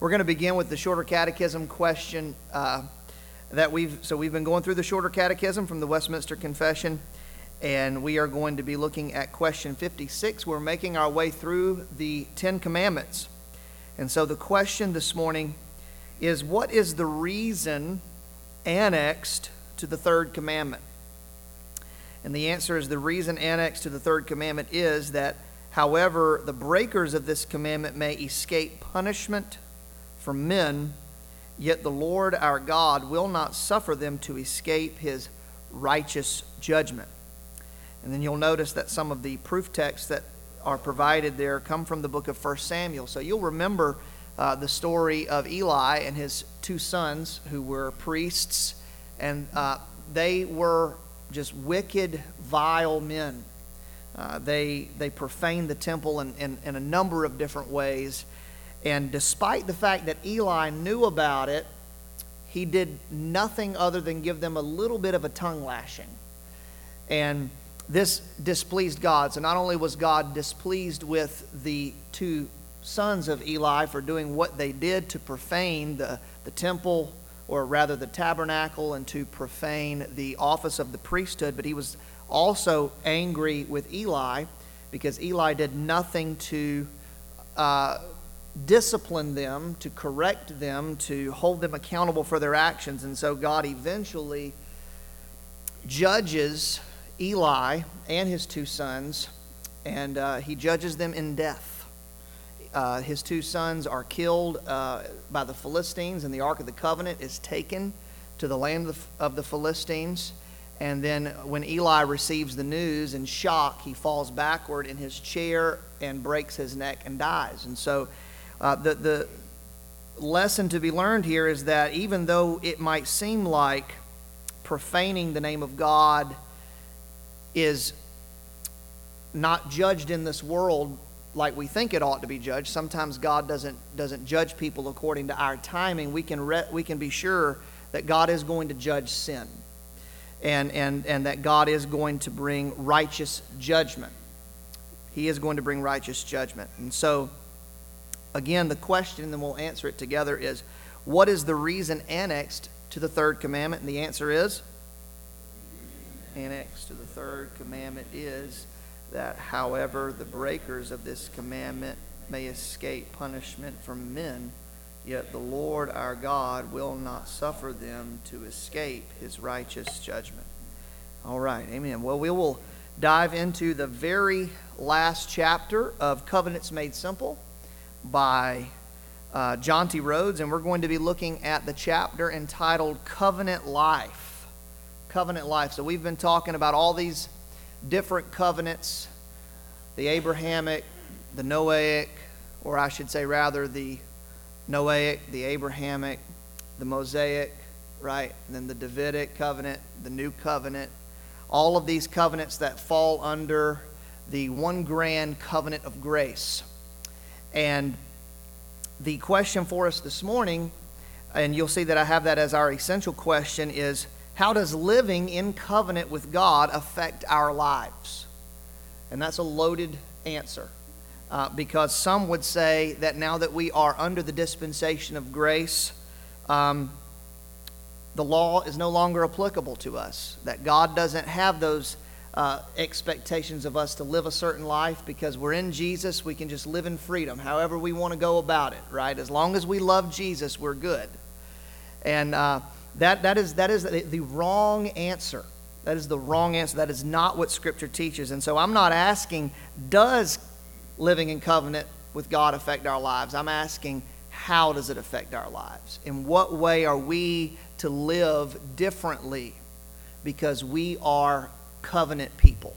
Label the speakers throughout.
Speaker 1: We're going to begin with the shorter catechism question uh, that we've. So we've been going through the shorter catechism from the Westminster Confession, and we are going to be looking at question 56. We're making our way through the Ten Commandments, and so the question this morning is, what is the reason annexed to the third commandment? And the answer is the reason annexed to the third commandment is that, however, the breakers of this commandment may escape punishment from men, yet the Lord our God will not suffer them to escape his righteous judgment. And then you'll notice that some of the proof texts that are provided there come from the book of 1 Samuel. So you'll remember uh, the story of Eli and his two sons who were priests, and uh, they were just wicked, vile men. Uh, they, they profaned the temple in, in, in a number of different ways. And despite the fact that Eli knew about it, he did nothing other than give them a little bit of a tongue lashing. And this displeased God. So not only was God displeased with the two sons of Eli for doing what they did to profane the, the temple, or rather the tabernacle, and to profane the office of the priesthood, but he was also angry with Eli because Eli did nothing to uh, discipline them, to correct them, to hold them accountable for their actions. And so God eventually judges Eli and his two sons, and uh, he judges them in death. Uh, his two sons are killed uh, by the Philistines, and the Ark of the Covenant is taken to the land of the, of the Philistines. And then when Eli receives the news in shock, he falls backward in his chair and breaks his neck and dies. And so uh, the, the lesson to be learned here is that even though it might seem like profaning the name of God is not judged in this world like we think it ought to be judged, sometimes God doesn't, doesn't judge people according to our timing. We can, re- we can be sure that God is going to judge sin and, and, and that God is going to bring righteous judgment. He is going to bring righteous judgment. And so, again, the question, and then we'll answer it together, is what is the reason annexed to the third commandment? And the answer is annexed to the third commandment is that, however, the breakers of this commandment may escape punishment from men Yet the Lord our God will not suffer them to escape his righteous judgment. All right, amen. Well, we will dive into the very last chapter of Covenants Made Simple by uh, Jonty Rhodes, and we're going to be looking at the chapter entitled Covenant Life. Covenant Life. So we've been talking about all these different covenants the Abrahamic, the Noahic, or I should say rather the Noahic, the Abrahamic, the Mosaic, right? And then the Davidic covenant, the New Covenant, all of these covenants that fall under the one grand covenant of grace. And the question for us this morning, and you'll see that I have that as our essential question, is how does living in covenant with God affect our lives? And that's a loaded answer uh, because some would say that now that we are under the dispensation of grace, um, the law is no longer applicable to us, that God doesn't have those uh, expectations of us to live a certain life because we're in Jesus, we can just live in freedom, however we want to go about it, right? As long as we love Jesus, we're good. And uh, that, that is, that is the wrong answer. That is the wrong answer. That is not what Scripture teaches. And so I'm not asking, does living in covenant with God affect our lives? I'm asking, how does it affect our lives? In what way are we to live differently because we are covenant people?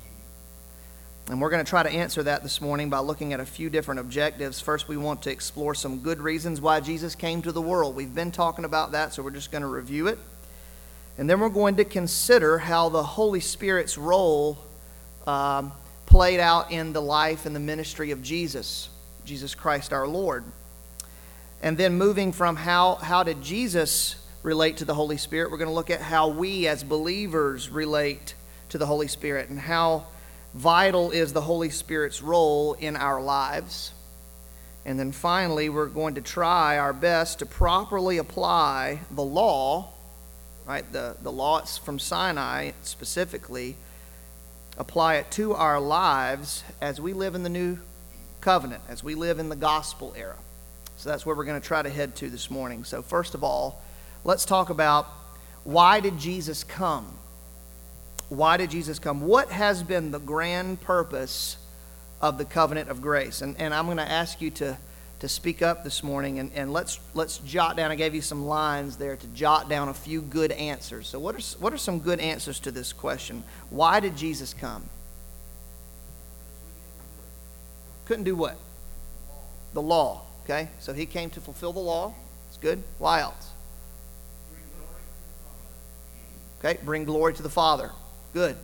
Speaker 1: And we're going to try to answer that this morning by looking at a few different objectives. First, we want to explore some good reasons why Jesus came to the world. We've been talking about that, so we're just going to review it. And then we're going to consider how the Holy Spirit's role um, played out in the life and the ministry of Jesus, Jesus Christ our Lord. And then moving from how, how did Jesus relate to the Holy Spirit, we're going to look at how we as believers relate to the Holy Spirit and how vital is the Holy Spirit's role in our lives. And then finally, we're going to try our best to properly apply the law, right? The, the law from Sinai specifically, apply it to our lives as we live in the new covenant, as we live in the gospel era. So that's where we're going to try to head to this morning. So, first of all, let's talk about why did Jesus come? Why did Jesus come? What has been the grand purpose of the covenant of grace? And, and I'm going to ask you to, to speak up this morning and, and let's, let's jot down. I gave you some lines there to jot down a few good answers. So, what are, what are some good answers to this question? Why did Jesus come? Couldn't do what? The law. Okay? So he came to fulfill the law. It's good. Why else? Okay, bring glory to the Father. Good.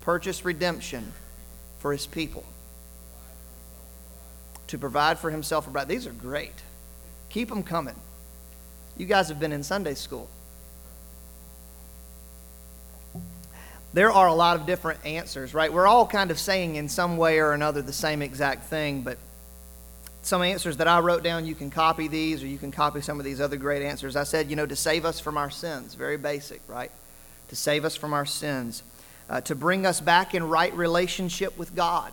Speaker 1: Purchase redemption for his people. To provide for himself a bride. These are great. Keep them coming. You guys have been in Sunday school. There are a lot of different answers, right? We're all kind of saying in some way or another the same exact thing, but some answers that I wrote down, you can copy these or you can copy some of these other great answers. I said, you know, to save us from our sins. Very basic, right? To save us from our sins. Uh, to bring us back in right relationship with God.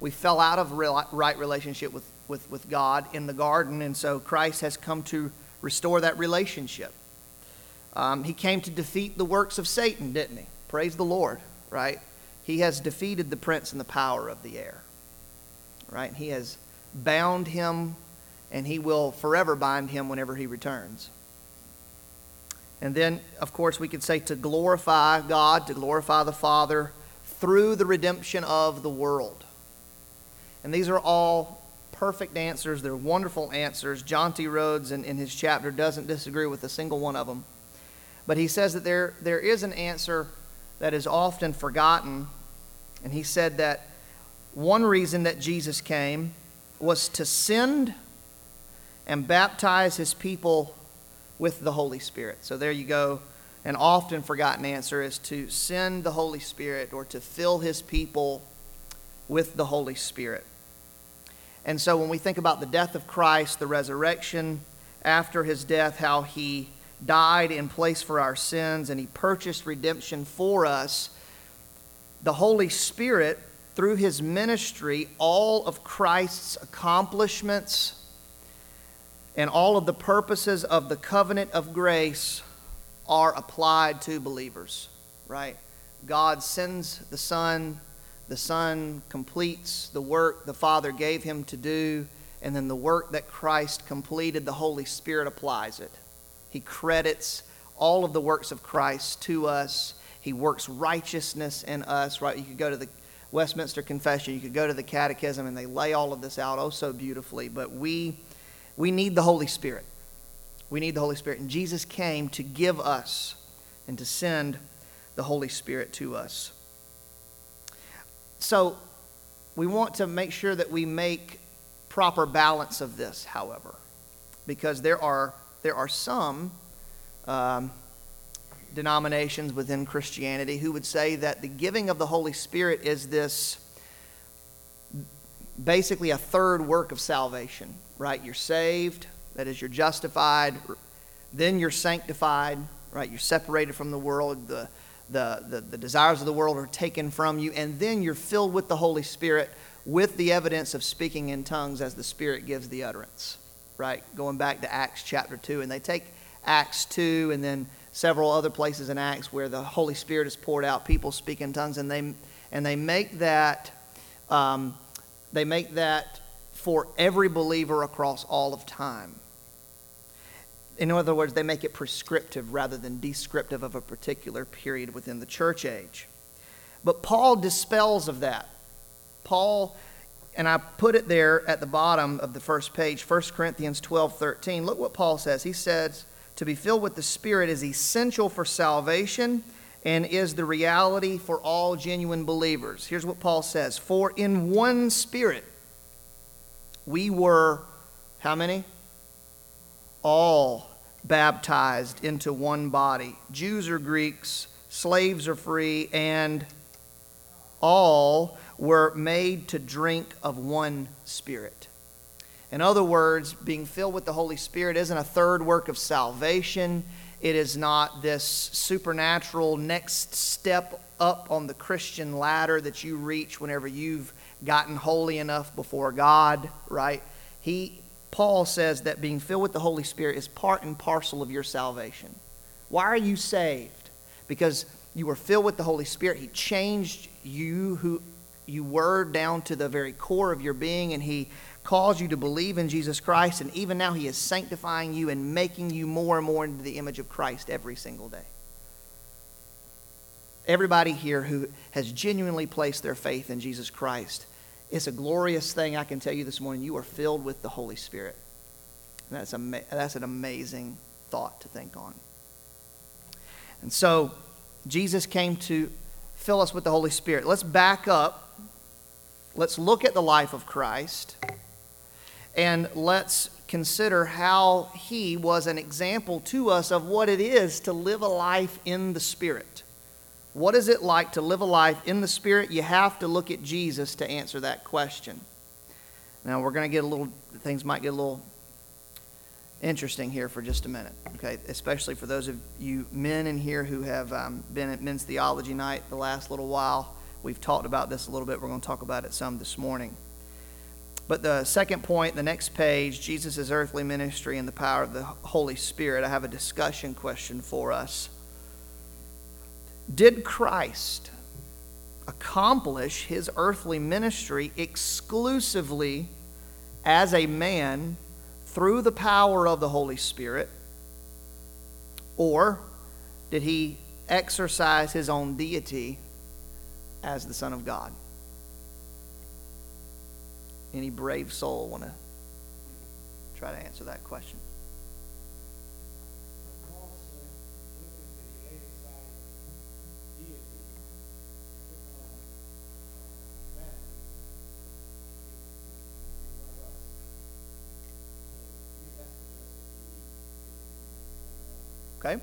Speaker 1: We fell out of real, right relationship with, with, with God in the garden, and so Christ has come to restore that relationship. Um, he came to defeat the works of Satan, didn't he? Praise the Lord, right? He has defeated the prince and the power of the air, right? He has bound him, and he will forever bind him whenever he returns. And then, of course, we could say to glorify God, to glorify the Father through the redemption of the world. And these are all perfect answers. They're wonderful answers. Jonty Rhodes, in, in his chapter, doesn't disagree with a single one of them. But he says that there, there is an answer that is often forgotten. And he said that one reason that Jesus came was to send and baptize his people with the Holy Spirit. So there you go. An often forgotten answer is to send the Holy Spirit or to fill his people with the Holy Spirit. And so when we think about the death of Christ, the resurrection after his death, how he died in place for our sins and he purchased redemption for us, the Holy Spirit through his ministry, all of Christ's accomplishments and all of the purposes of the covenant of grace are applied to believers, right? God sends the Son, the Son completes the work the Father gave him to do, and then the work that Christ completed, the Holy Spirit applies it. He credits all of the works of Christ to us. He works righteousness in us, right? You could go to the Westminster Confession. You could go to the Catechism and they lay all of this out oh so beautifully. But we, we need the Holy Spirit. We need the Holy Spirit. And Jesus came to give us and to send the Holy Spirit to us. So we want to make sure that we make proper balance of this, however, because there are, there are some. Um, denominations within Christianity who would say that the giving of the Holy Spirit is this basically a third work of salvation, right? You're saved, that is, you're justified, then you're sanctified, right? You're separated from the world, the, the, the, the desires of the world are taken from you, and then you're filled with the Holy Spirit with the evidence of speaking in tongues as the Spirit gives the utterance, right? Going back to Acts chapter 2, and they take Acts 2 and then several other places in Acts where the Holy Spirit is poured out, people speak in tongues, and they and they make that um, they make that for every believer across all of time. In other words, they make it prescriptive rather than descriptive of a particular period within the church age. But Paul dispels of that. Paul, and I put it there at the bottom of the first page, 1 Corinthians 12 13. Look what Paul says. He says, to be filled with the Spirit is essential for salvation and is the reality for all genuine believers. Here's what Paul says For in one Spirit we were, how many? All baptized into one body. Jews or Greeks, slaves or free, and all were made to drink of one Spirit. In other words, being filled with the Holy Spirit isn't a third work of salvation. It is not this supernatural next step up on the Christian ladder that you reach whenever you've gotten holy enough before God, right? He Paul says that being filled with the Holy Spirit is part and parcel of your salvation. Why are you saved? Because you were filled with the Holy Spirit. He changed you who you were down to the very core of your being and he calls you to believe in Jesus Christ and even now he is sanctifying you and making you more and more into the image of Christ every single day. Everybody here who has genuinely placed their faith in Jesus Christ it's a glorious thing, I can tell you this morning. You are filled with the Holy Spirit. And that's, ama- that's an amazing thought to think on. And so, Jesus came to fill us with the Holy Spirit. Let's back up. Let's look at the life of Christ. And let's consider how he was an example to us of what it is to live a life in the Spirit. What is it like to live a life in the Spirit? You have to look at Jesus to answer that question. Now, we're going to get a little, things might get a little interesting here for just a minute, okay? Especially for those of you men in here who have um, been at men's theology night the last little while. We've talked about this a little bit. We're going to talk about it some this morning. But the second point, the next page, Jesus' earthly ministry and the power of the Holy Spirit, I have a discussion question for us. Did Christ accomplish his earthly ministry exclusively as a man through the power of the Holy Spirit? Or did he exercise his own deity as the Son of God? Any brave soul want to try to answer that question? Okay?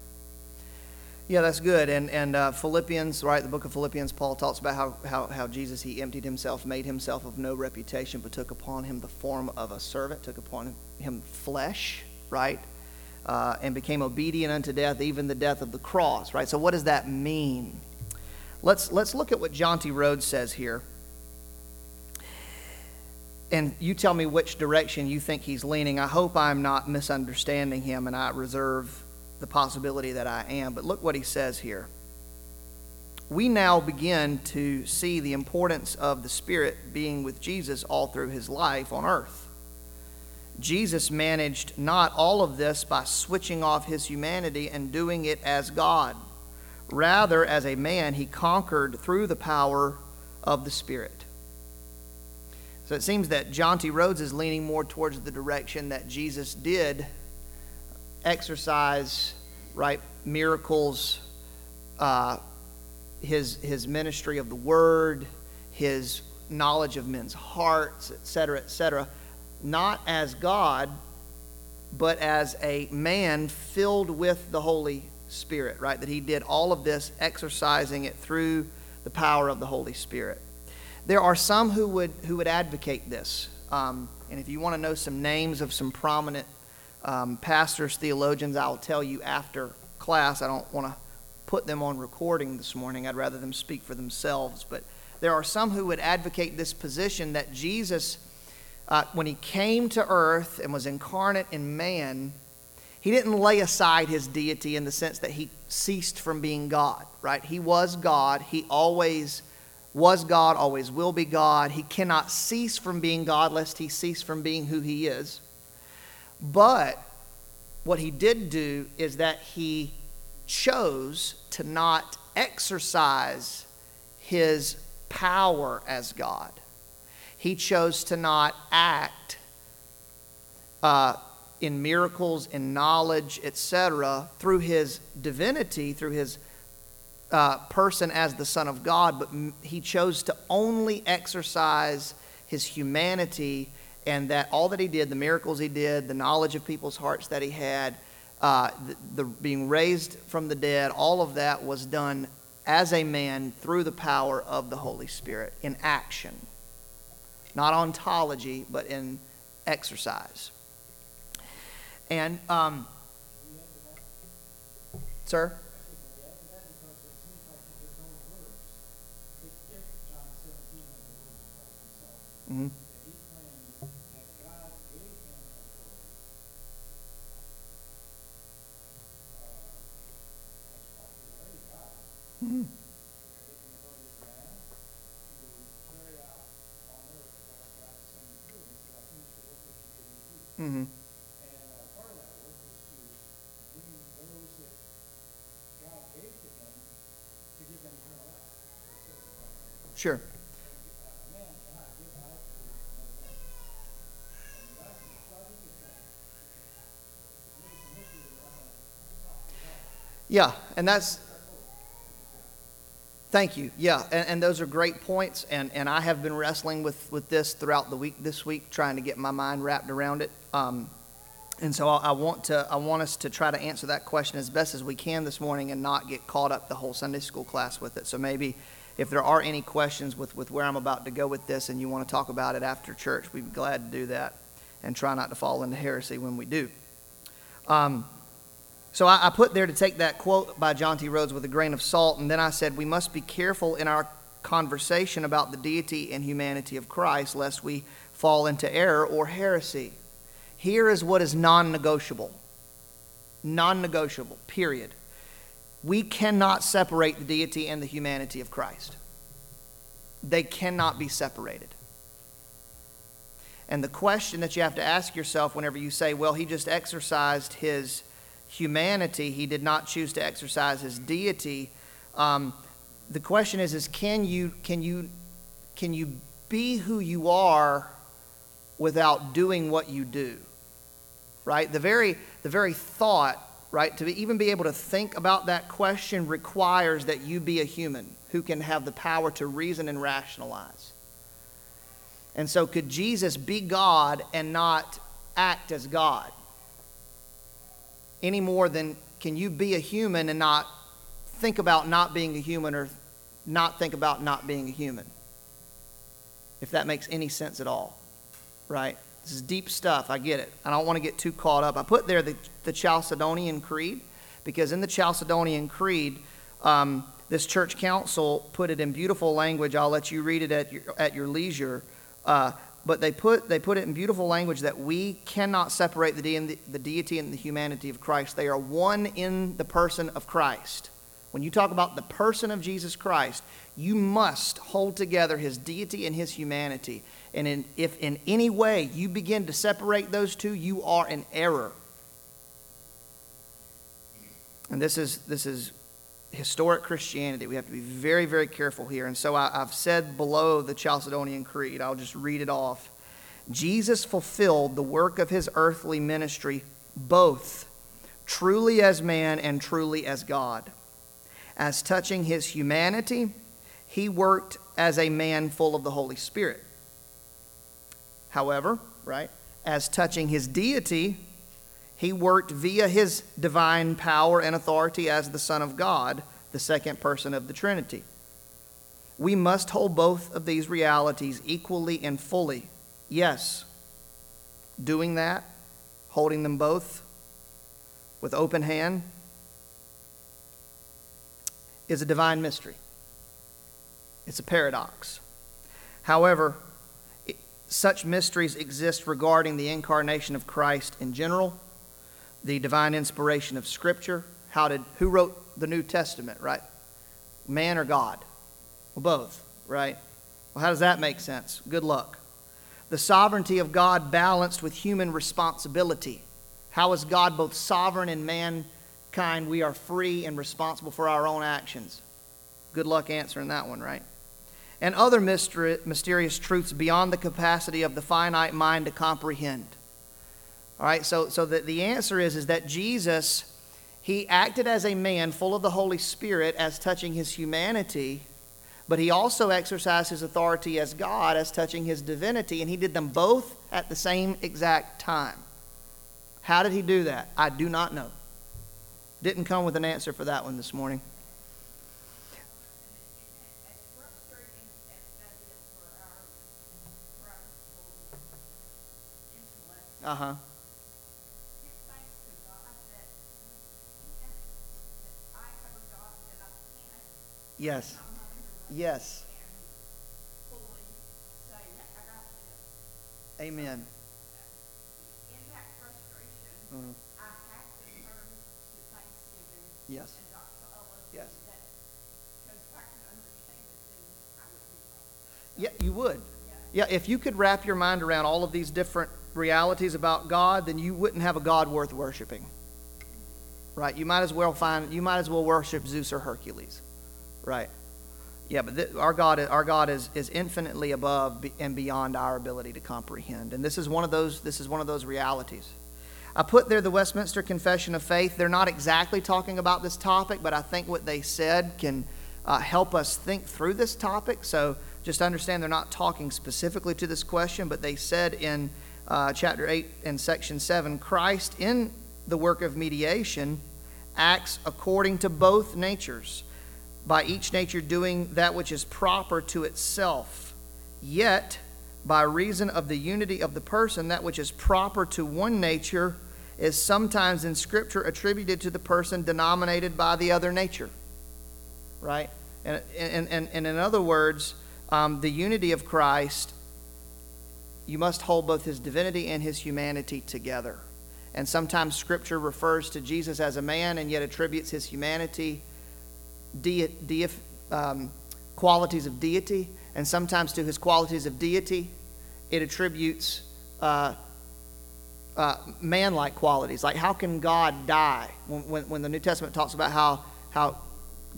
Speaker 1: Yeah, that's good. And, and uh, Philippians, right, the book of Philippians, Paul talks about how, how, how Jesus, he emptied himself, made himself of no reputation, but took upon him the form of a servant, took upon him flesh, right, uh, and became obedient unto death, even the death of the cross, right? So what does that mean? Let's, let's look at what Jonty Rhodes says here. And you tell me which direction you think he's leaning. I hope I'm not misunderstanding him, and I reserve the possibility that I am. But look what he says here. We now begin to see the importance of the Spirit being with Jesus all through his life on earth. Jesus managed not all of this by switching off his humanity and doing it as God. Rather, as a man, he conquered through the power of the Spirit. So it seems that Jonty Rhodes is leaning more towards the direction that Jesus did exercise, right, miracles, uh, his, his ministry of the word, his knowledge of men's hearts, etc., etc., not as God, but as a man filled with the Holy Spirit, right? That he did all of this exercising it through the power of the Holy Spirit. There are some who would, who would advocate this. Um, and if you want to know some names of some prominent um, pastors, theologians, I'll tell you after class. I don't want to put them on recording this morning. I'd rather them speak for themselves. But there are some who would advocate this position that Jesus, uh, when he came to earth and was incarnate in man, he didn't lay aside his deity in the sense that he ceased from being God, right? He was God. He always was God, always will be God. He cannot cease from being God lest he cease from being who he is. But what he did do is that he chose to not exercise his power as God. He chose to not act uh, in miracles, in knowledge, etc., through his divinity, through his uh, person as the Son of God, but he chose to only exercise his humanity and that all that he did, the miracles he did, the knowledge of people's hearts that he had, uh, the, the being raised from the dead, all of that was done as a man through the power of the Holy Spirit in action. Not ontology, but in exercise. And, um, sir? Mm-hmm. Mm-hmm. Sure. Yeah, and that's Thank you. Yeah, and, and, those are great points, and, and I have been wrestling with, with this throughout the week this week, trying to get my mind wrapped around it. Um, and so I, I, want to I want us to try to answer that question as best as we can this morning and not get caught up the whole Sunday school class with it. So maybe if there are any questions with, with where I'm about to go with this and you want to talk about it after church, we'd be glad to do that and try not to fall into heresy when we do. Um, so I, I, put there to take that quote by Jonty Rhodes with a grain of salt, and then I said we must be careful in our conversation about the deity and humanity of Christ lest we fall into error or heresy. Here is what is non negotiable. Non negotiable, period. We cannot separate the deity and the humanity of Christ, they cannot be separated. And the question that you have to ask yourself whenever you say, well, he just exercised his humanity, he did not choose to exercise his deity. Um, the question is, is can you, can, you, can you be who you are without doing what you do? Right? The very, the very thought, right, to be, even be able to think about that question requires that you be a human who can have the power to reason and rationalize. And so, could Jesus be God and not act as God? Any more than can you be a human and not think about not being a human or not think about not being a human? If that makes any sense at all, right? This is deep stuff. I get it. I don't want to get too caught up. I put there the, the Chalcedonian Creed because in the Chalcedonian Creed, um, this church council put it in beautiful language. I'll let you read it at your, at your leisure. Uh, but they put, they put it in beautiful language that we cannot separate the, de- the deity and the humanity of Christ. They are one in the person of Christ. When you talk about the person of Jesus Christ, you must hold together his deity and his humanity. And in, if in any way you begin to separate those two, you are in error. And this is, this is historic Christianity. We have to be very, very careful here. And so I, have said below the Chalcedonian Creed, I'll just read it off. Jesus fulfilled the work of his earthly ministry both truly as man and truly as God. As touching his humanity, he worked as a man full of the Holy Spirit. However, right, as touching his deity, he worked via his divine power and authority as the Son of God, the second person of the Trinity. We must hold both of these realities equally and fully. Yes, doing that, holding them both with open hand, is a divine mystery. It's a paradox. However, such mysteries exist regarding the incarnation of Christ in general the divine inspiration of Scripture. How did who wrote the New Testament, right? Man or God? Well, both, right? Well, how does that make sense? Good luck. The sovereignty of God balanced with human responsibility. How is God both sovereign and mankind? We are free and responsible for our own actions. Good luck answering that one, right? and other mystery, mysterious truths beyond the capacity of the finite mind to comprehend. All right, so, so the, the answer is, is that Jesus, he acted as a man full of the Holy Spirit as touching his humanity, but he also exercised his authority as God as touching his divinity, and he did them both at the same exact time. How did he do that? I do not know. Didn't come with an answer for that one this morning. Uh huh. Yes. Yes. Amen. Mm-hmm. Yes. Yes. Yeah, you would. Yeah, if you could wrap your mind around all of these different realities about God, then you wouldn't have a God worth worshiping. Right? You might as well find you might as well worship Zeus or Hercules. Right. Yeah, but th- our God, our God is, is infinitely above and beyond our ability to comprehend. And this is one of those, this is one of those realities. I put there the Westminster Confession of Faith. They're not exactly talking about this topic, but I think what they said can uh, help us think through this topic. So just understand they're not talking specifically to this question, but they said in uh, chapter 8 and section 7 Christ in the work of mediation acts according to both natures by each nature doing that which is proper to itself. Yet, by reason of the unity of the person, that which is proper to one nature is sometimes in Scripture attributed to the person denominated by the other nature. Right? And, and, and, and in other words, um, the unity of Christ, you must hold both his divinity and his humanity together. And sometimes Scripture refers to Jesus as a man and yet attributes his humanity de- de- um, qualities of deity, and sometimes to his qualities of deity, it attributes uh, uh, man like qualities. Like, how can God die? When, when, when, the New Testament talks about how, how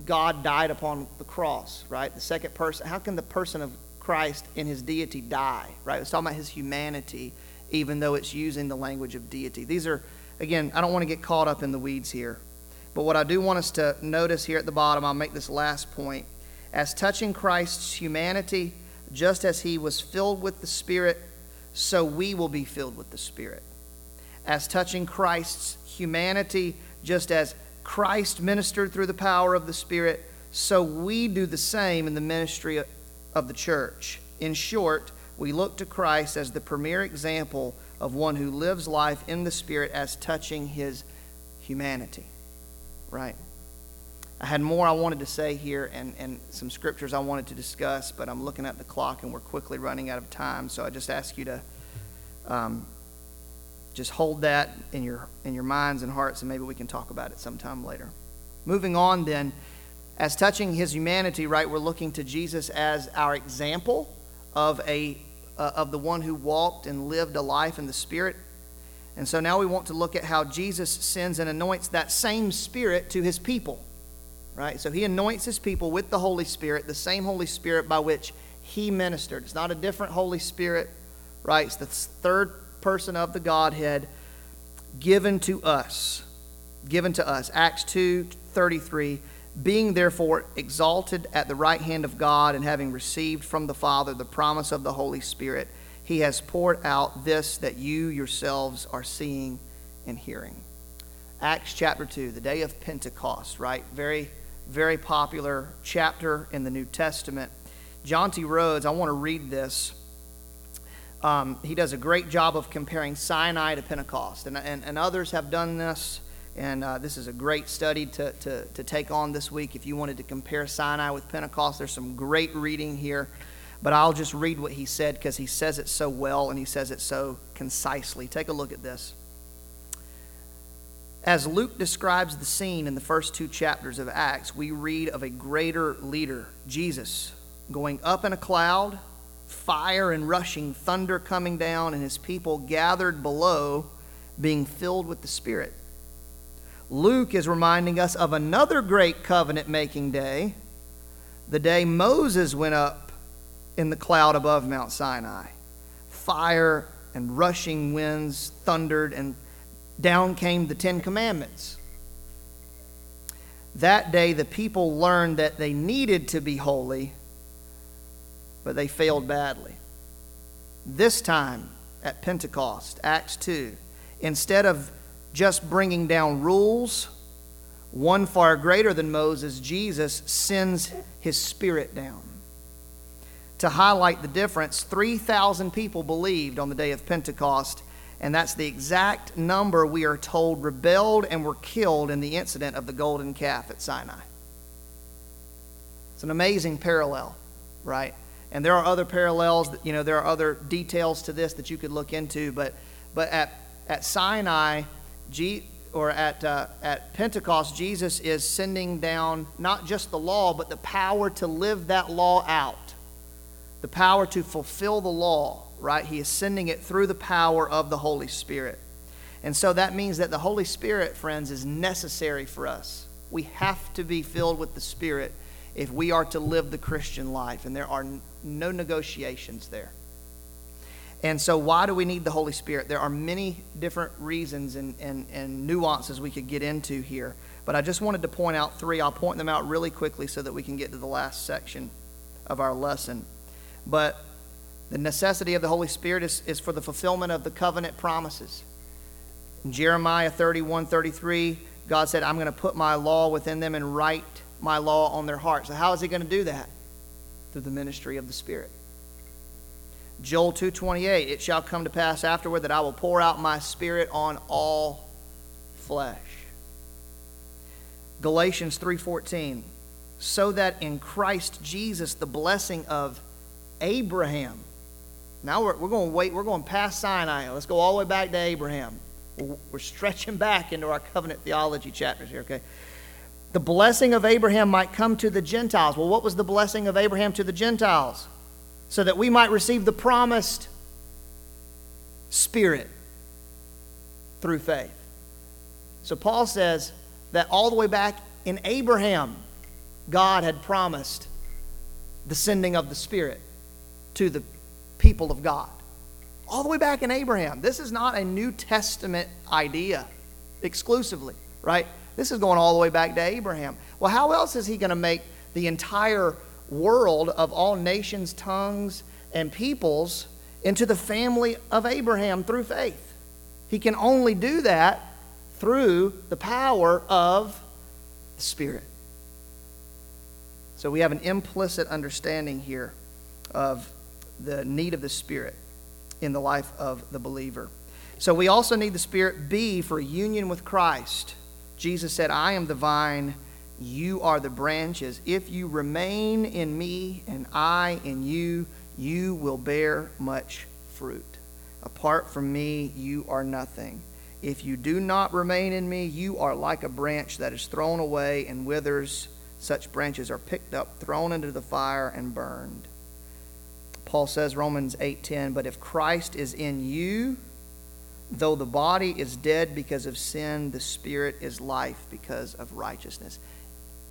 Speaker 1: God died upon the cross, right? The second person, how can the person of Christ in his deity die, right? It's talking about his humanity, even though it's using the language of deity. These are, again, I don't want to get caught up in the weeds here. But what I do want us to notice here at the bottom, I'll make this last point. As touching Christ's humanity, just as he was filled with the Spirit, so we will be filled with the Spirit. As touching Christ's humanity, just as Christ ministered through the power of the Spirit, so we do the same in the ministry of the church. In short, we look to Christ as the premier example of one who lives life in the Spirit as touching his humanity right? I had more I wanted to say here and, and some scriptures I wanted to discuss, but I'm looking at the clock and we're quickly running out of time. So I just ask you to um, just hold that in your, in your minds and hearts, and maybe we can talk about it sometime later. Moving on, then, as touching his humanity, right, we're looking to Jesus as our example of, a, uh, of the one who walked and lived a life in the Spirit and so now we want to look at how Jesus sends and anoints that same Spirit to his people. Right? So he anoints his people with the Holy Spirit, the same Holy Spirit by which he ministered. It's not a different Holy Spirit, right? It's the third person of the Godhead given to us. Given to us. Acts 2 33. Being therefore exalted at the right hand of God and having received from the Father the promise of the Holy Spirit he has poured out this that you yourselves are seeing and hearing. Acts chapter 2, the day of Pentecost, right? Very, very popular chapter in the New Testament. Jonty Rhodes, I want to read this. Um, he does a great job of comparing Sinai to Pentecost, and, and, and others have done this. And uh, this is a great study to, to, to take on this week. If you wanted to compare Sinai with Pentecost, there's some great reading here. But I'll just read what he said because he says it so well and he says it so concisely. Take a look at this. As Luke describes the scene in the first two chapters of Acts, we read of a greater leader, Jesus, going up in a cloud, fire and rushing thunder coming down, and his people gathered below, being filled with the Spirit. Luke is reminding us of another great covenant making day, the day Moses went up in the cloud above Mount Sinai. Fire and rushing winds thundered, and down came the Ten Commandments. That day, the people learned that they needed to be holy, but they failed badly. This time, at Pentecost, Acts 2, instead of just bringing down rules, one far greater than Moses, Jesus, sends his spirit down. To highlight the difference, 3,000 people believed on the day of Pentecost, and that's the exact number we are told rebelled and were killed in the incident of the golden calf at Sinai. It's an amazing parallel, right? And there are other parallels, that, you know, there are other details to this that you could look into, but, but at, at Sinai, G, or at, uh, at Pentecost, Jesus is sending down not just the law, but the power to live that law out, the power to fulfill the law, right? He is sending it through the power of the Holy Spirit. And so that means that the Holy Spirit, friends, is necessary for us. We have to be filled with the Spirit if we are to live the Christian life, and there are no negotiations there. And so, why do we need the Holy Spirit? There are many different reasons and, and, and nuances we could get into here, but I just wanted to point out three. I'll point them out really quickly so that we can get to the last section of our lesson. But the necessity of the Holy Spirit is, is for the fulfillment of the covenant promises. In Jeremiah 31 33, God said, I'm going to put my law within them and write my law on their hearts. So, how is He going to do that? Through the ministry of the Spirit. Joel 2:28 It shall come to pass afterward that I will pour out my spirit on all flesh. Galatians 3:14 So that in Christ Jesus the blessing of Abraham Now we're, we're going to wait we're going past Sinai. Let's go all the way back to Abraham. We're, we're stretching back into our covenant theology chapters here, okay? The blessing of Abraham might come to the Gentiles. Well, what was the blessing of Abraham to the Gentiles? so that we might receive the promised Spirit through faith. So Paul says that all the way back in Abraham, God had promised the sending of the Spirit to the people of God. All the way back in Abraham. This is not a New Testament idea exclusively, right? This is going all the way back to Abraham. Well, how else is he going to make the entire world of all nations, tongues, and peoples into the family of Abraham through faith. He can only do that through the power of the Spirit. So we have an implicit understanding here of the need of the Spirit in the life of the believer. So we also need the Spirit B for union with Christ. Jesus said, I am the vine you are the branches. If you remain in me and I in you, you will bear much fruit. Apart from me, you are nothing. If you do not remain in me, you are like a branch that is thrown away and withers. Such branches are picked up, thrown into the fire, and burned. Paul says, Romans 8:10, but if Christ is in you, though the body is dead because of sin, the spirit is life because of righteousness.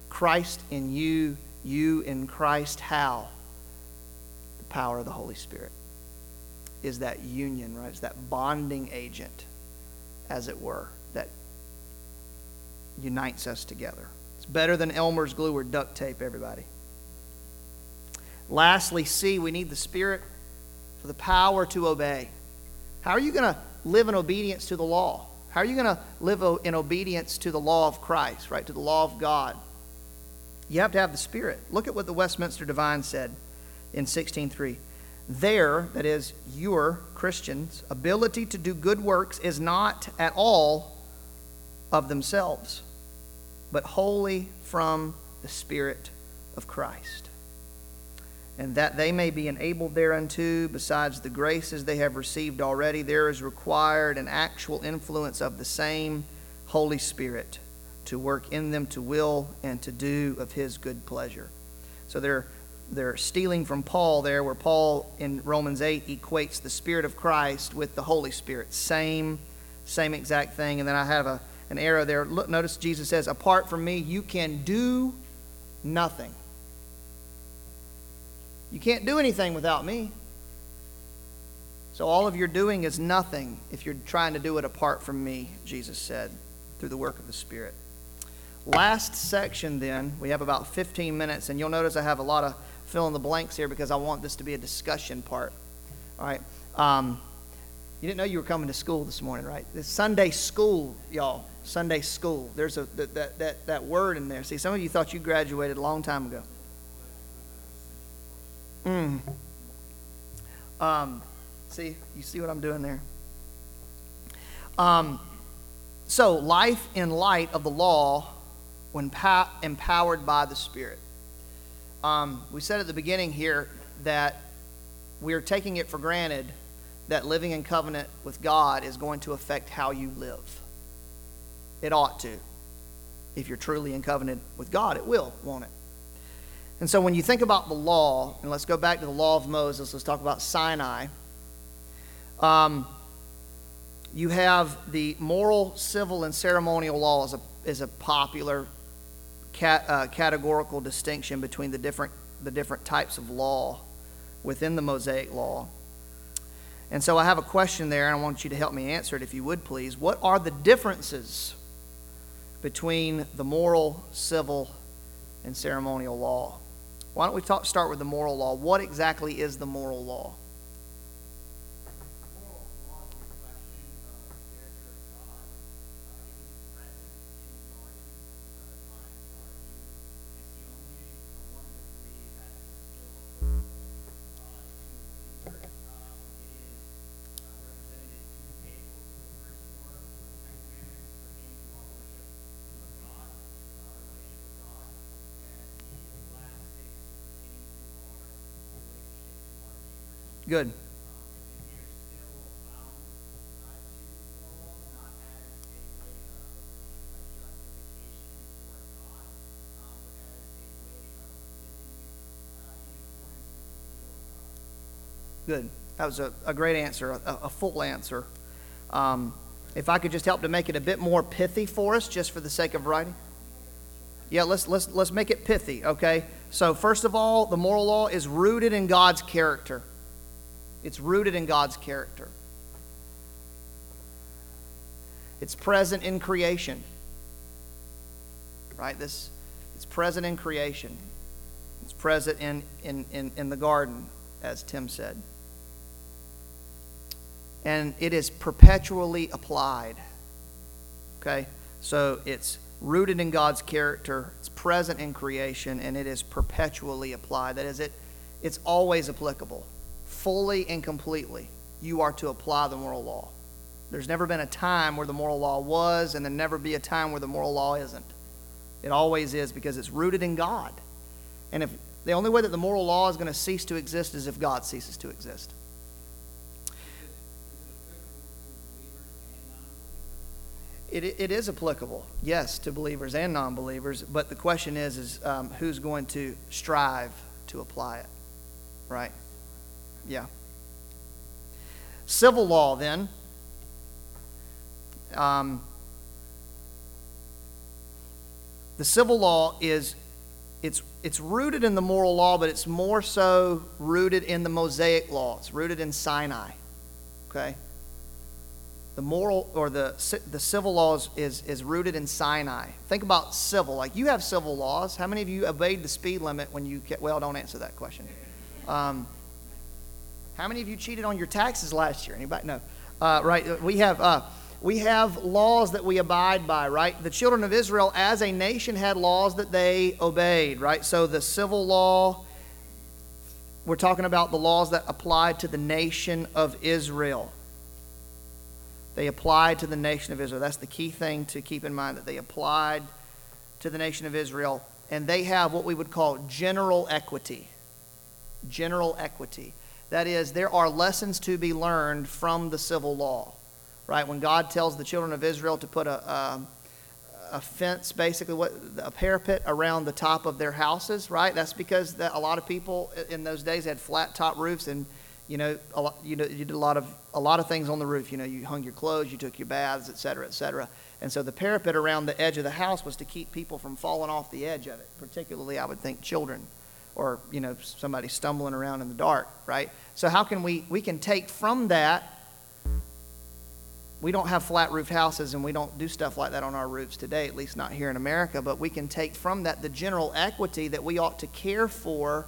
Speaker 1: Christ in you, you in Christ. How? The power of the Holy Spirit is that union, right? It's that bonding agent, as it were, that unites us together. It's better than Elmer's glue or duct tape, everybody. Lastly, see, we need the Spirit for the power to obey. How are you going to live in obedience to the law? How are you going to live in obedience to the law of Christ, right? To the law of God? You have to have the Spirit. Look at what the Westminster Divine said in 16.3. Their, that is, your Christians, ability to do good works is not at all of themselves, but wholly from the Spirit of Christ. And that they may be enabled thereunto, besides the graces they have received already, there is required an actual influence of the same Holy Spirit to work in them to will and to do of his good pleasure. So they're they're stealing from Paul there, where Paul in Romans 8 equates the Spirit of Christ with the Holy Spirit. Same, same exact thing. And then I have a, an arrow there. Look, notice Jesus says, Apart from me, you can do nothing. You can't do anything without me. So all of your doing is nothing if you're trying to do it apart from me, Jesus said, through the work of the Spirit. Last section, then, we have about 15 minutes, and you'll notice I have a lot of fill in the blanks here because I want this to be a discussion part. All right. Um, you didn't know you were coming to school this morning, right? It's Sunday school, y'all. Sunday school. There's a that, that, that word in there. See, some of you thought you graduated a long time ago. Mm. Um, see, you see what I'm doing there? Um, so, life in light of the law when empowered by the Spirit. Um, we said at the beginning here that we are taking it for granted that living in covenant with God is going to affect how you live. It ought to. If you're truly in covenant with God, it will, won't it? And so when you think about the law, and let's go back to the law of Moses, let's talk about Sinai. Um, you have the moral, civil, and ceremonial law as a, a popular cat, uh, categorical distinction between the different, the different types of law within the Mosaic law. And so I have a question there, and I want you to help me answer it if you would please. What are the differences between the moral, civil, and ceremonial law? Why don't we talk, start with the moral law? What exactly is the moral law? Good. Good. That was a, a great answer, a, a full answer. Um, if I could just help to make it a bit more pithy for us, just for the sake of writing. Yeah, let's, let's, let's make it pithy, okay? So, first of all, the moral law is rooted in God's character. It's rooted in God's character. It's present in creation. Right? This it's present in creation. It's present in, in, in, in the garden, as Tim said. And it is perpetually applied. Okay? So it's rooted in God's character, it's present in creation, and it is perpetually applied. That is, it, it's always applicable fully and completely, you are to apply the moral law. There's never been a time where the moral law was, and there'll never be a time where the moral law isn't. It always is because it's rooted in God. And if the only way that the moral law is going to cease to exist is if God ceases to exist. It, it is applicable, yes, to believers and non believers, but the question is, is um, who's going to strive to apply it, right? Yeah. Civil law, then. Um, the civil law is it's it's rooted in the moral law, but it's more so rooted in the Mosaic law. It's rooted in Sinai. Okay. The moral or the the civil laws is, is rooted in Sinai. Think about civil. Like you have civil laws. How many of you obeyed the speed limit when you? Well, don't answer that question. Um, how many of you cheated on your taxes last year? Anybody? No. Uh, right. We have. Uh, we have laws that we abide by, right? The children of Israel as a nation had laws that they obeyed, right? So the civil law, we're talking about the laws that applied to the nation of Israel. They applied to the nation of Israel. That's the key thing to keep in mind that they applied to the nation of Israel. And they have what we would call general equity. General equity. That is, there are lessons to be learned from the civil law, right? When God tells the children of Israel to put a, a, a fence, basically, what a parapet around the top of their houses, right? That's because that a lot of people in those days had flat top roofs, and you know, a lot, you, know, you did a lot of a lot of things on the roof. You know, you hung your clothes, you took your baths, et cetera, et cetera. And so the parapet around the edge of the house was to keep people from falling off the edge of it, particularly, I would think, children or you know somebody stumbling around in the dark, right? So how can we we can take from that we don't have flat roofed houses and we don't do stuff like that on our roofs today, at least not here in America, but we can take from that the general equity that we ought to care for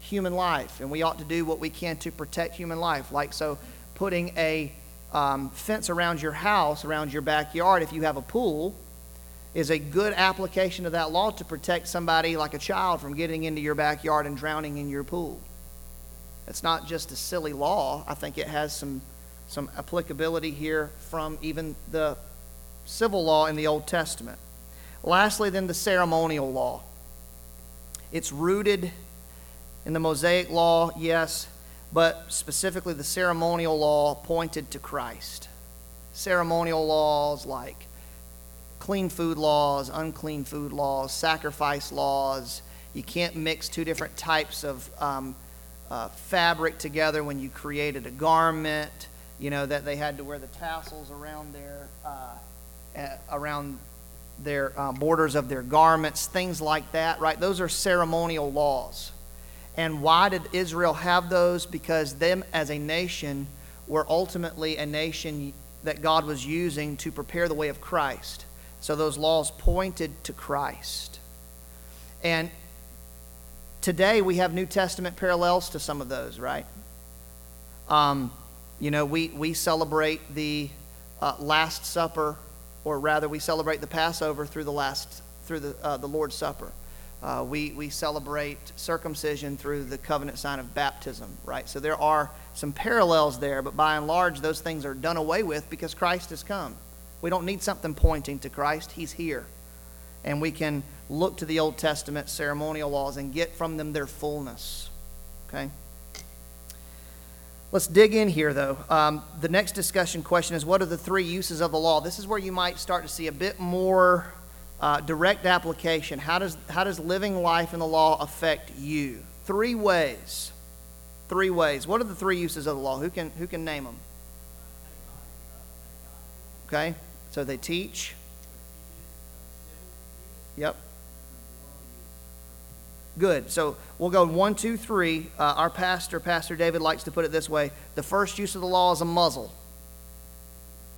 Speaker 1: human life and we ought to do what we can to protect human life. Like, so putting a um, fence around your house, around your backyard, if you have a pool, is a good application of that law to protect somebody like a child from getting into your backyard and drowning in your pool. It's not just a silly law. I think it has some some applicability here from even the civil law in the Old Testament. Lastly, then, the ceremonial law. It's rooted in the Mosaic law, yes, but specifically the ceremonial law pointed to Christ. Ceremonial laws like clean food laws, unclean food laws, sacrifice laws. You can't mix two different types of um, uh, fabric together when you created a garment you know, that they had to wear the tassels around their, uh, around their uh, borders of their garments, things like that, right? Those are ceremonial laws. And why did Israel have those? Because them as a nation were ultimately a nation that God was using to prepare the way of Christ. So those laws pointed to Christ. And today we have New Testament parallels to some of those, right? Um, you know, we, we celebrate the uh, Last Supper, or rather, we celebrate the Passover through the last through the uh, the Lord's Supper. Uh, we we celebrate circumcision through the covenant sign of baptism, right? So there are some parallels there, but by and large, those things are done away with because Christ has come. We don't need something pointing to Christ; He's here, and we can look to the Old Testament ceremonial laws and get from them their fullness. Okay. Let's dig in here, though. Um, the next discussion question is what are the three uses of the law? This is where you might start to see a bit more uh, direct application. How does, how does living life in the law affect you? Three ways. Three ways. What are the three uses of the law? Who can, who can name them? Okay, so they teach. Yep. Good. So we'll go one, two, three. Uh, our pastor, Pastor David, likes to put it this way the first use of the law is a muzzle.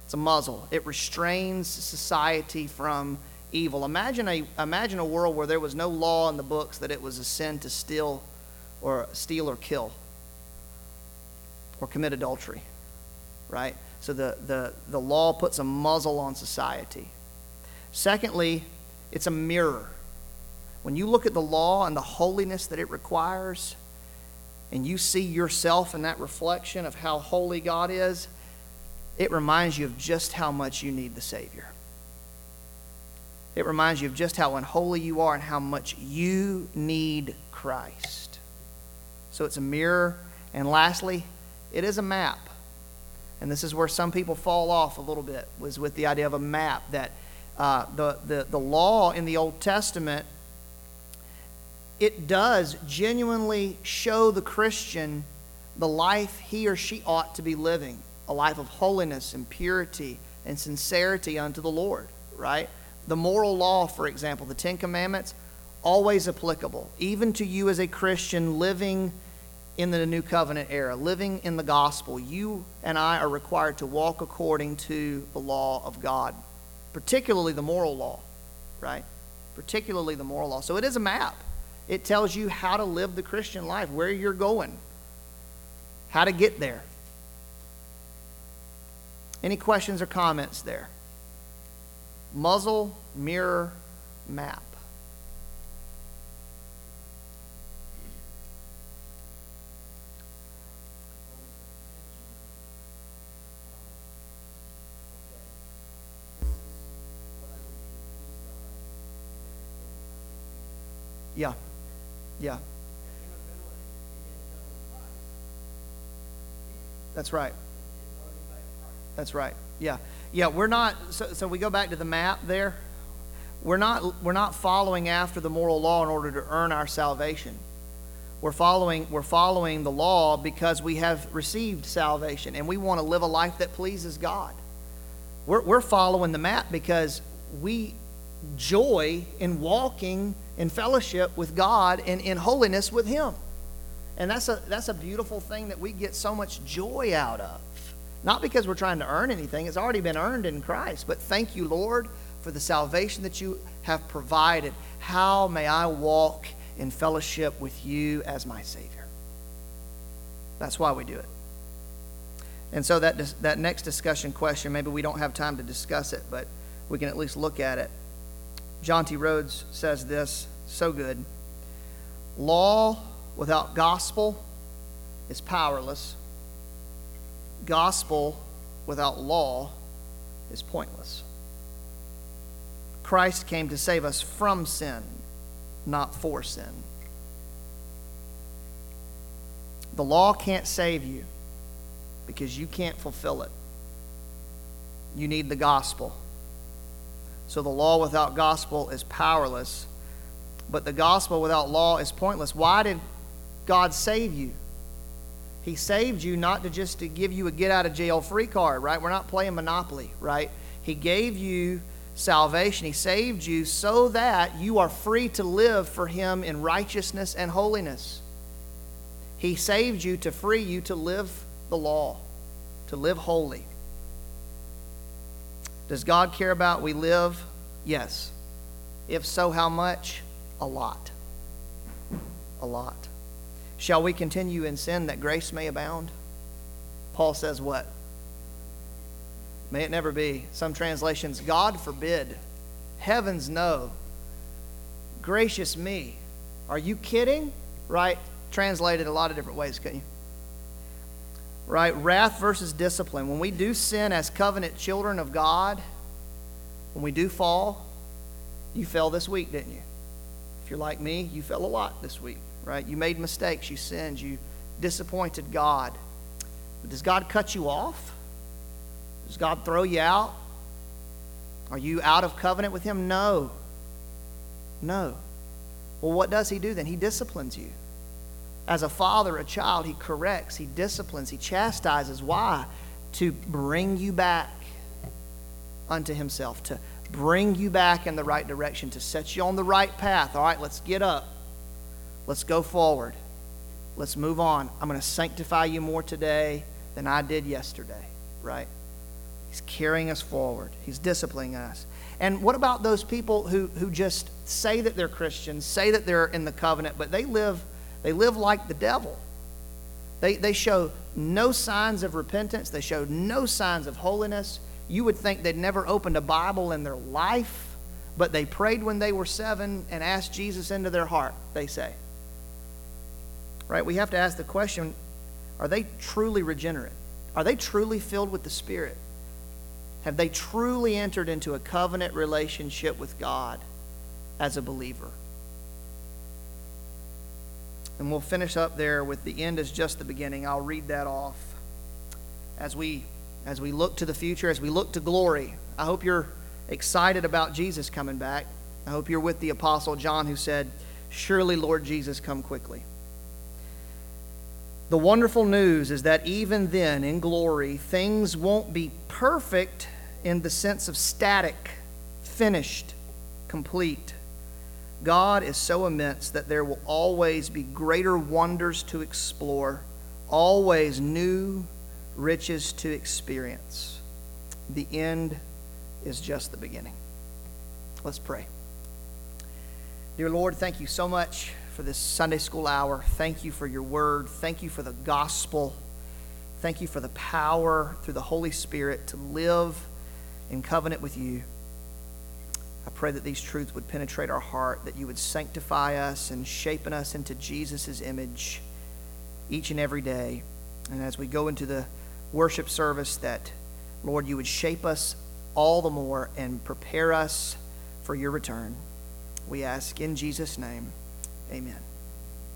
Speaker 1: It's a muzzle, it restrains society from evil. Imagine a, imagine a world where there was no law in the books that it was a sin to steal or steal or kill or commit adultery, right? So the, the, the law puts a muzzle on society. Secondly, it's a mirror when you look at the law and the holiness that it requires, and you see yourself in that reflection of how holy God is, it reminds you of just how much you need the Savior. It reminds you of just how unholy you are and how much you need Christ. So it's a mirror. And lastly, it is a map. And this is where some people fall off a little bit, was with the idea of a map that uh, the, the, the law in the Old Testament it does genuinely show the Christian the life he or she ought to be living a life of holiness and purity and sincerity unto the Lord, right? The moral law, for example, the Ten Commandments, always applicable, even to you as a Christian living in the New Covenant era, living in the gospel. You and I are required to walk according to the law of God, particularly the moral law, right? Particularly the moral law. So it is a map. It tells you how to live the Christian life, where you're going, how to get there. Any questions or comments there? Muzzle, mirror, map. Yeah. Yeah. That's right. That's right. Yeah. Yeah, we're not so, so we go back to the map there. We're not we're not following after the moral law in order to earn our salvation. We're following we're following the law because we have received salvation and we want to live a life that pleases God. We're, we're following the map because we joy in walking in fellowship with God and in holiness with Him. And that's a, that's a beautiful thing that we get so much joy out of. Not because we're trying to earn anything, it's already been earned in Christ. But thank you, Lord, for the salvation that you have provided. How may I walk in fellowship with you as my Savior? That's why we do it. And so that, that next discussion question, maybe we don't have time to discuss it, but we can at least look at it. Jonty Rhodes says this so good. Law without gospel is powerless. Gospel without law is pointless. Christ came to save us from sin, not for sin. The law can't save you because you can't fulfill it. You need the gospel. So the law without gospel is powerless, but the gospel without law is pointless. Why did God save you? He saved you not to just to give you a get out of jail free card, right? We're not playing Monopoly, right? He gave you salvation. He saved you so that you are free to live for him in righteousness and holiness. He saved you to free you to live the law, to live holy. Does God care about we live? Yes. If so, how much? A lot. A lot. Shall we continue in sin that grace may abound? Paul says what? May it never be. Some translations, God forbid. Heavens no. Gracious me. Are you kidding? Right? Translated a lot of different ways, couldn't you? Right? Wrath versus discipline. When we do sin as covenant children of God, when we do fall, you fell this week, didn't you? If you're like me, you fell a lot this week, right? You made mistakes, you sinned, you disappointed God. But does God cut you off? Does God throw you out? Are you out of covenant with Him? No. No. Well, what does He do then? He disciplines you. As a father, a child, he corrects, he disciplines, he chastises. Why? To bring you back unto himself, to bring you back in the right direction, to set you on the right path. All right, let's get up. Let's go forward. Let's move on. I'm going to sanctify you more today than I did yesterday, right? He's carrying us forward, He's disciplining us. And what about those people who, who just say that they're Christians, say that they're in the covenant, but they live they live like the devil. They, they show no signs of repentance, they show no signs of holiness. You would think they'd never opened a Bible in their life, but they prayed when they were seven and asked Jesus into their heart, they say. Right? We have to ask the question are they truly regenerate? Are they truly filled with the Spirit? Have they truly entered into a covenant relationship with God as a believer? And we'll finish up there with the end is just the beginning. I'll read that off. As we as we look to the future, as we look to glory, I hope you're excited about Jesus coming back. I hope you're with the apostle John who said, "Surely Lord Jesus come quickly." The wonderful news is that even then in glory, things won't be perfect in the sense of static, finished, complete. God is so immense that there will always be greater wonders to explore, always new riches to experience. The end is just the beginning. Let's pray. Dear Lord, thank you so much for this Sunday school hour. Thank you for your word. Thank you for the gospel. Thank you for the power through the Holy Spirit to live in covenant with you. I pray that these truths would penetrate our heart, that you would sanctify us and shapen us into Jesus' image each and every day. And as we go into the worship service, that, Lord, you would shape us all the more and prepare us for your return. We ask in Jesus' name, amen.